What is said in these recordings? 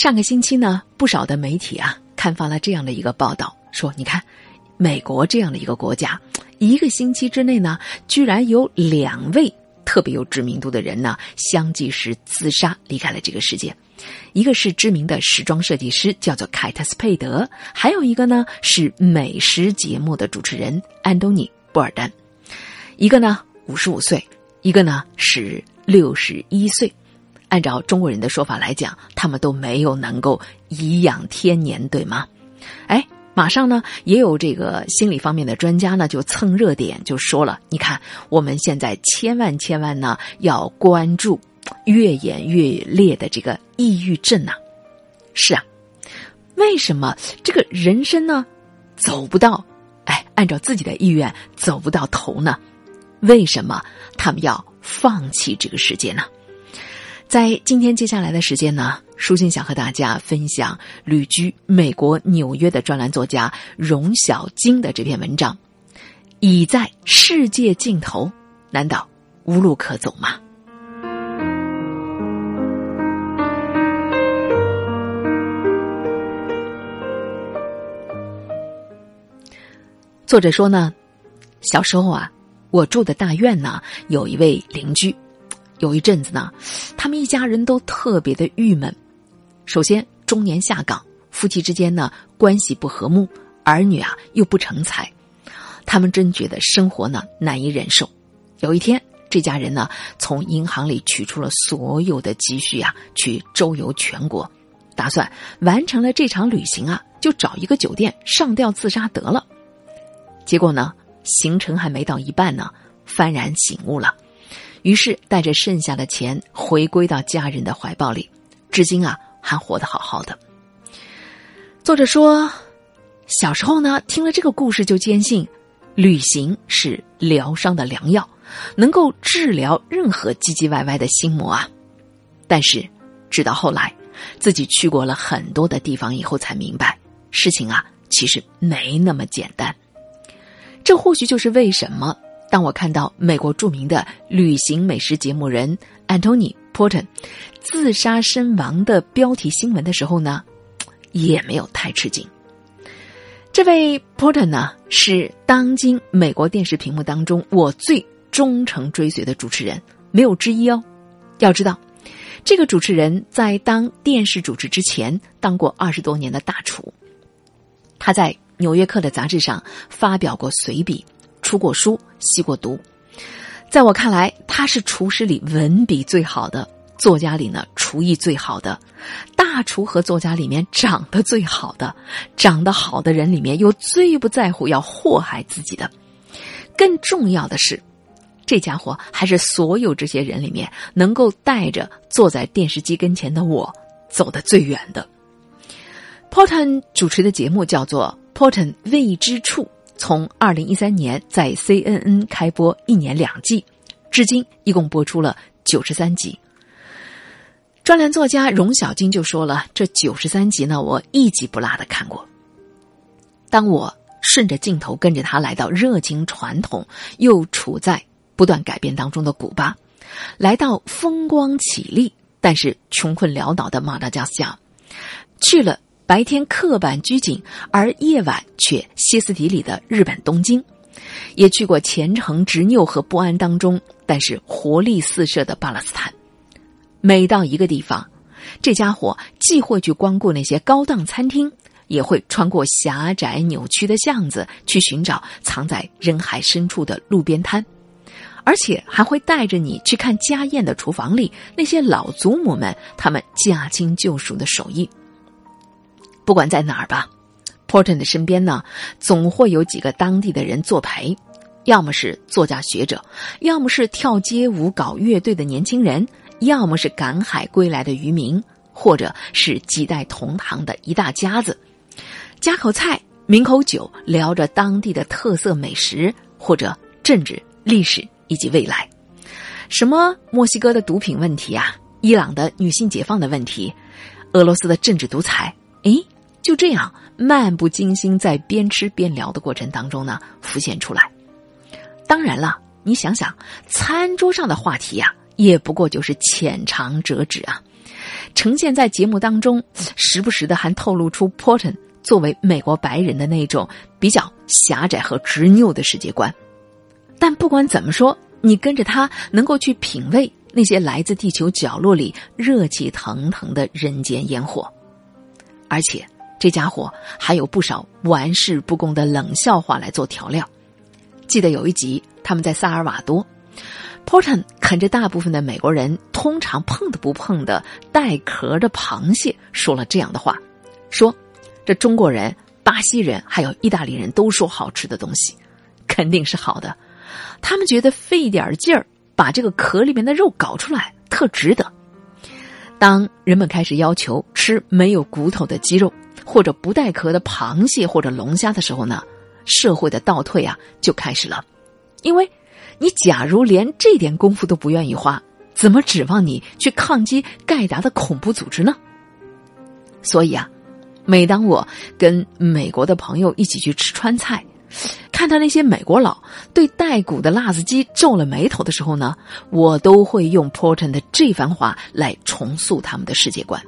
上个星期呢，不少的媒体啊刊发了这样的一个报道，说你看，美国这样的一个国家，一个星期之内呢，居然有两位特别有知名度的人呢，相继是自杀离开了这个世界。一个是知名的时装设计师，叫做凯特斯佩德；还有一个呢是美食节目的主持人安东尼布尔丹。一个呢五十五岁，一个呢是六十一岁。按照中国人的说法来讲，他们都没有能够颐养天年，对吗？哎，马上呢也有这个心理方面的专家呢就蹭热点，就说了：你看，我们现在千万千万呢要关注。越演越烈的这个抑郁症呐，是啊，为什么这个人生呢走不到？哎，按照自己的意愿走不到头呢？为什么他们要放弃这个世界呢？在今天接下来的时间呢，舒心想和大家分享旅居美国纽约的专栏作家荣小晶的这篇文章：已在世界尽头，难道无路可走吗？作者说呢，小时候啊，我住的大院呢，有一位邻居，有一阵子呢，他们一家人都特别的郁闷。首先，中年下岗，夫妻之间呢关系不和睦，儿女啊又不成才，他们真觉得生活呢难以忍受。有一天，这家人呢从银行里取出了所有的积蓄啊，去周游全国，打算完成了这场旅行啊，就找一个酒店上吊自杀得了。结果呢，行程还没到一半呢，幡然醒悟了，于是带着剩下的钱回归到家人的怀抱里，至今啊还活得好好的。作者说，小时候呢听了这个故事就坚信，旅行是疗伤的良药，能够治疗任何唧唧歪歪的心魔啊。但是，直到后来，自己去过了很多的地方以后，才明白，事情啊其实没那么简单。这或许就是为什么，当我看到美国著名的旅行美食节目人 Antony Porton 自杀身亡的标题新闻的时候呢，也没有太吃惊。这位 Porton 呢，是当今美国电视屏幕当中我最忠诚追随的主持人，没有之一哦。要知道，这个主持人在当电视主持之前，当过二十多年的大厨，他在。《纽约客》的杂志上发表过随笔，出过书，吸过毒。在我看来，他是厨师里文笔最好的，作家里呢厨艺最好的，大厨和作家里面长得最好的，长得好的人里面又最不在乎要祸害自己的。更重要的是，这家伙还是所有这些人里面能够带着坐在电视机跟前的我走得最远的。Porton 主持的节目叫做。Porton 未知处从二零一三年在 CNN 开播一年两季，至今一共播出了九十三集。专栏作家荣小金就说了：“这九十三集呢，我一集不落的看过。当我顺着镜头跟着他来到热情传统又处在不断改变当中的古巴，来到风光绮丽但是穷困潦倒的马达加斯加，去了。”白天刻板拘谨，而夜晚却歇斯底里的日本东京，也去过虔诚执拗和不安当中，但是活力四射的巴勒斯坦。每到一个地方，这家伙既会去光顾那些高档餐厅，也会穿过狭窄扭曲的巷子去寻找藏在人海深处的路边摊，而且还会带着你去看家宴的厨房里那些老祖母们他们驾轻就熟的手艺。不管在哪儿吧，Porton 的身边呢，总会有几个当地的人作陪，要么是作家学者，要么是跳街舞搞乐队的年轻人，要么是赶海归来的渔民，或者是几代同堂的一大家子，夹口菜，抿口酒，聊着当地的特色美食，或者政治、历史以及未来，什么墨西哥的毒品问题啊，伊朗的女性解放的问题，俄罗斯的政治独裁，诶。就这样漫不经心，在边吃边聊的过程当中呢，浮现出来。当然了，你想想，餐桌上的话题呀，也不过就是浅尝辄止啊。呈现在节目当中，时不时的还透露出 Porton 作为美国白人的那种比较狭窄和执拗的世界观。但不管怎么说，你跟着他能够去品味那些来自地球角落里热气腾腾的人间烟火，而且这家伙还有不少玩世不恭的冷笑话来做调料。记得有一集，他们在萨尔瓦多。Porton 啃着大部分的美国人通常碰都不碰的带壳的螃蟹，说了这样的话：“说这中国人、巴西人还有意大利人都说好吃的东西，肯定是好的。他们觉得费一点劲儿把这个壳里面的肉搞出来，特值得。当人们开始要求吃没有骨头的鸡肉，或者不带壳的螃蟹或者龙虾的时候呢，社会的倒退啊就开始了，因为。”你假如连这点功夫都不愿意花，怎么指望你去抗击盖达的恐怖组织呢？所以啊，每当我跟美国的朋友一起去吃川菜，看到那些美国佬对带骨的辣子鸡皱了眉头的时候呢，我都会用 Porton 的这番话来重塑他们的世界观。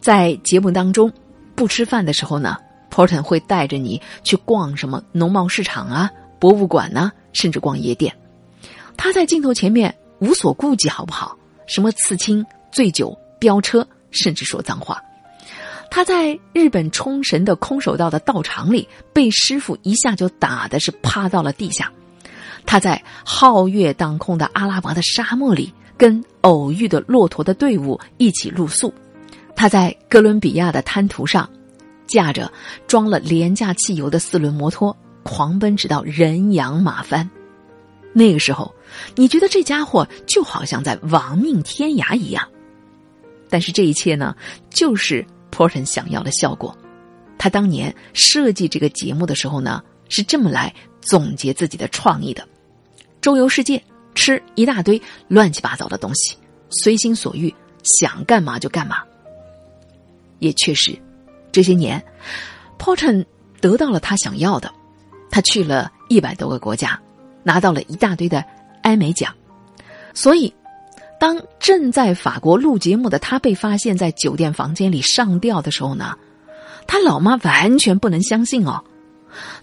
在节目当中，不吃饭的时候呢，Porton 会带着你去逛什么农贸市场啊、博物馆呢。甚至逛夜店，他在镜头前面无所顾忌，好不好？什么刺青、醉酒、飙车，甚至说脏话。他在日本冲绳的空手道的道场里，被师傅一下就打的是趴到了地下。他在皓月当空的阿拉伯的沙漠里，跟偶遇的骆驼的队伍一起露宿。他在哥伦比亚的滩涂上，驾着装了廉价汽油的四轮摩托。狂奔直到人仰马翻，那个时候，你觉得这家伙就好像在亡命天涯一样。但是这一切呢，就是 Porton 想要的效果。他当年设计这个节目的时候呢，是这么来总结自己的创意的：周游世界，吃一大堆乱七八糟的东西，随心所欲，想干嘛就干嘛。也确实，这些年，Porton 得到了他想要的。他去了一百多个国家，拿到了一大堆的艾美奖，所以，当正在法国录节目的他被发现在酒店房间里上吊的时候呢，他老妈完全不能相信哦。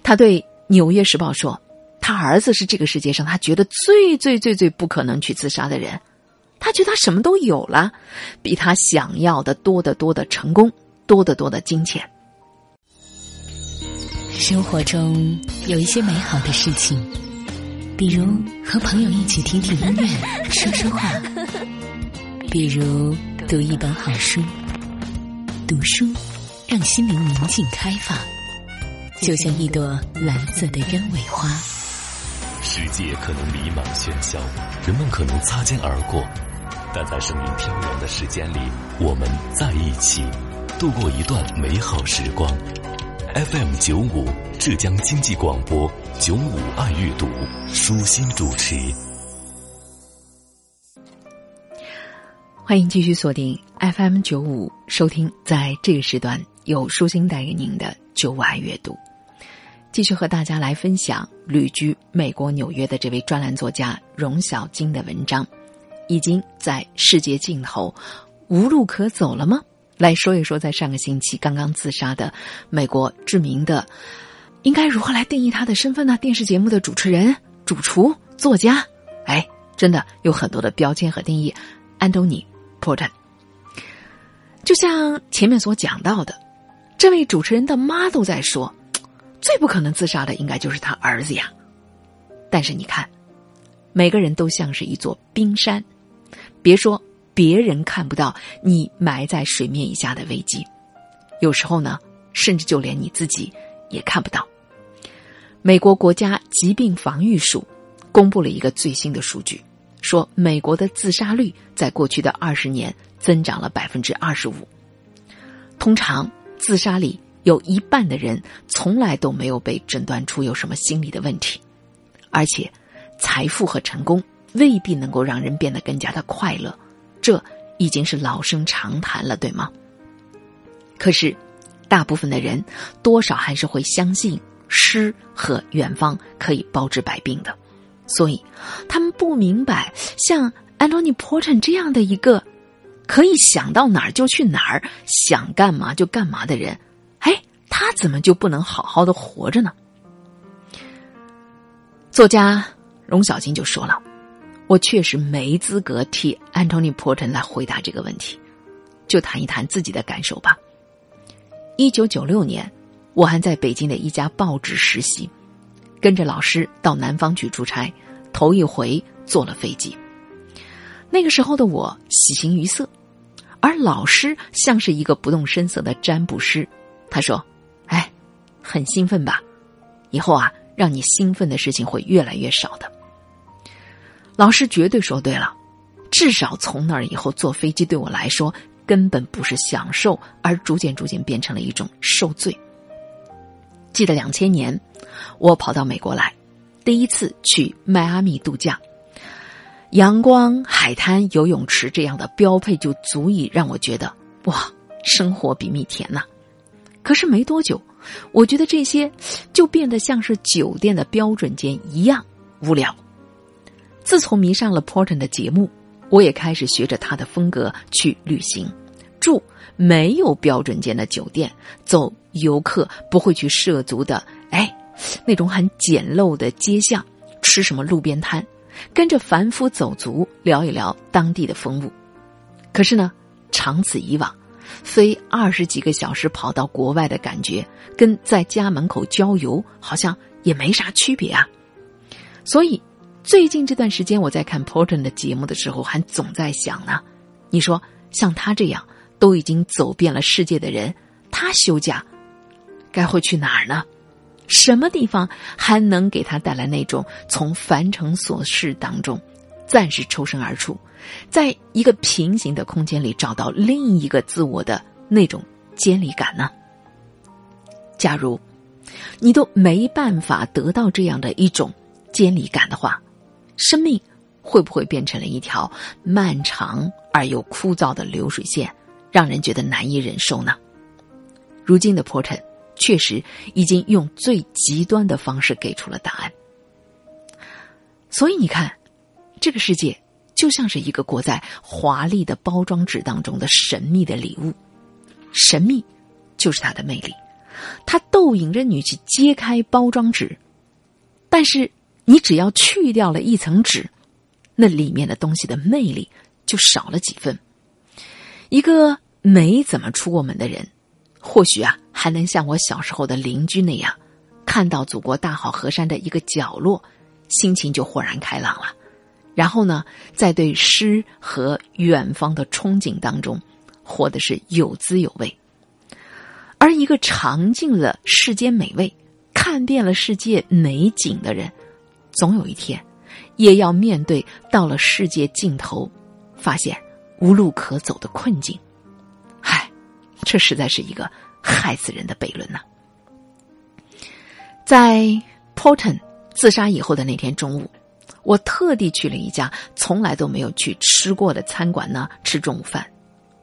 他对《纽约时报》说：“他儿子是这个世界上他觉得最最最最不可能去自杀的人，他觉得他什么都有了，比他想要的多得多的成功，多得多的金钱。”生活中有一些美好的事情，比如和朋友一起听听音乐、说说话；比如读一本好书。读书让心灵宁静开放，就像一朵蓝色的鸢尾花。世界可能迷茫喧嚣，人们可能擦肩而过，但在声音飘摇的时间里，我们在一起，度过一段美好时光。FM 九五浙江经济广播九五爱阅读舒心主持，欢迎继续锁定 FM 九五收听，在这个时段由舒心带给您的九五爱阅读，继续和大家来分享旅居美国纽约的这位专栏作家荣小金的文章，已经在世界尽头无路可走了吗？来说一说，在上个星期刚刚自杀的美国知名的，应该如何来定义他的身份呢？电视节目的主持人、主厨、作家，哎，真的有很多的标签和定义。安东尼·波 n 就像前面所讲到的，这位主持人的妈都在说，最不可能自杀的应该就是他儿子呀。但是你看，每个人都像是一座冰山，别说。别人看不到你埋在水面以下的危机，有时候呢，甚至就连你自己也看不到。美国国家疾病防御署公布了一个最新的数据，说美国的自杀率在过去的二十年增长了百分之二十五。通常，自杀里有一半的人从来都没有被诊断出有什么心理的问题，而且，财富和成功未必能够让人变得更加的快乐。这已经是老生常谈了，对吗？可是，大部分的人多少还是会相信诗和远方可以包治百病的，所以他们不明白，像安东尼·波 n 这样的一个可以想到哪儿就去哪儿，想干嘛就干嘛的人，哎，他怎么就不能好好的活着呢？作家荣小金就说了：“我确实没资格替 Antony Porton 来回答这个问题，就谈一谈自己的感受吧。”一九九六年，我还在北京的一家报纸实习，跟着老师到南方去出差，头一回坐了飞机。那个时候的我喜形于色，而老师像是一个不动声色的占卜师。他说：“哎，很兴奋吧？以后啊。”让你兴奋的事情会越来越少的。老师绝对说对了，至少从那儿以后坐飞机对我来说根本不是享受，而逐渐逐渐变成了一种受罪。记得两千年，我跑到美国来，第一次去迈阿密度假，阳光、海滩、游泳池这样的标配就足以让我觉得哇，生活比蜜甜呐。可是没多久。我觉得这些就变得像是酒店的标准间一样无聊。自从迷上了 Porton 的节目，我也开始学着他的风格去旅行，住没有标准间的酒店，走游客不会去涉足的，那种很简陋的街巷，吃什么路边摊，跟着凡夫走卒聊一聊当地的风物。可是呢，长此以往。飞二十几个小时跑到国外的感觉，跟在家门口郊游好像也没啥区别啊。所以，最近这段时间我在看 Porton 的节目的时候，还总在想呢：你说像他这样都已经走遍了世界的人，他休假该会去哪儿呢？什么地方还能给他带来那种从凡尘琐事当中暂时抽身而出？在一个平行的空间里找到另一个自我的那种监理感呢？假如你都没办法得到这样的一种监理感的话，生命会不会变成了一条漫长而又枯燥的流水线，让人觉得难以忍受呢？如今的 Porton 确实已经用最极端的方式给出了答案。所以你看，这个世界。就像是一个裹在华丽的包装纸当中的神秘的礼物，神秘就是它的魅力，它逗引着你去揭开包装纸，但是你只要去掉了一层纸，那里面的东西的魅力就少了几分。一个没怎么出过门的人，或许啊还能像我小时候的邻居那样，看到祖国大好河山的一个角落，心情就豁然开朗了。然后呢，在对诗和远方的憧憬当中，活的是有滋有味。而一个尝尽了世间美味、看遍了世界美景的人，总有一天，也要面对到了世界尽头，发现无路可走的困境。这实在是一个害死人的悖论呐！在 Porton 自杀以后的那天中午。我特地去了一家从来都没有去吃过的餐馆呢，吃中午饭，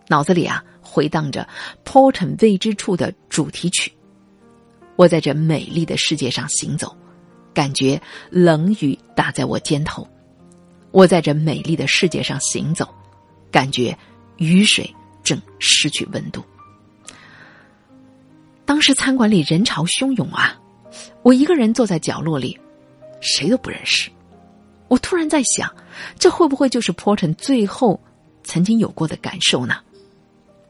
脑子里啊回荡着《Porton 未知处》的主题曲。我在这美丽的世界上行走，感觉冷雨打在我肩头；我在这美丽的世界上行走，感觉雨水正失去温度。当时餐馆里人潮汹涌啊，我一个人坐在角落里，谁都不认识。我突然在想，这会不会就是 Porton 最后曾经有过的感受呢？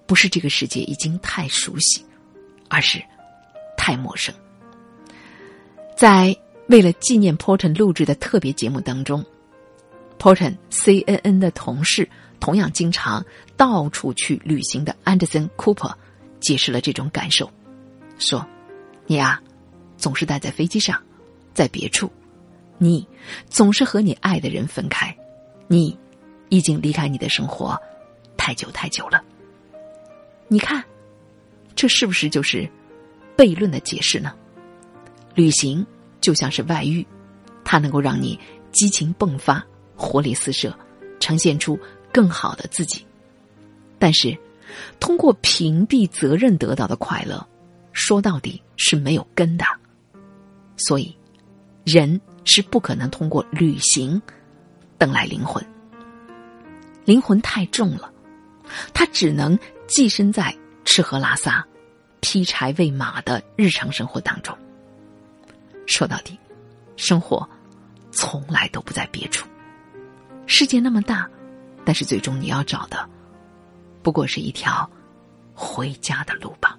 不是这个世界已经太熟悉，而是太陌生。在为了纪念 Porton 录制的特别节目当中，Porton CNN 的同事同样经常到处去旅行的 Anderson Cooper 解释了这种感受，说：“你啊，总是待在飞机上，在别处。”你总是和你爱的人分开，你已经离开你的生活太久太久了。你看，这是不是就是悖论的解释呢？旅行就像是外遇，它能够让你激情迸发、活力四射，呈现出更好的自己。但是，通过屏蔽责任得到的快乐，说到底是没有根的。所以，人。是不可能通过旅行等来灵魂。灵魂太重了，他只能寄身在吃喝拉撒、劈柴喂马的日常生活当中。说到底，生活从来都不在别处。世界那么大，但是最终你要找的，不过是一条回家的路吧。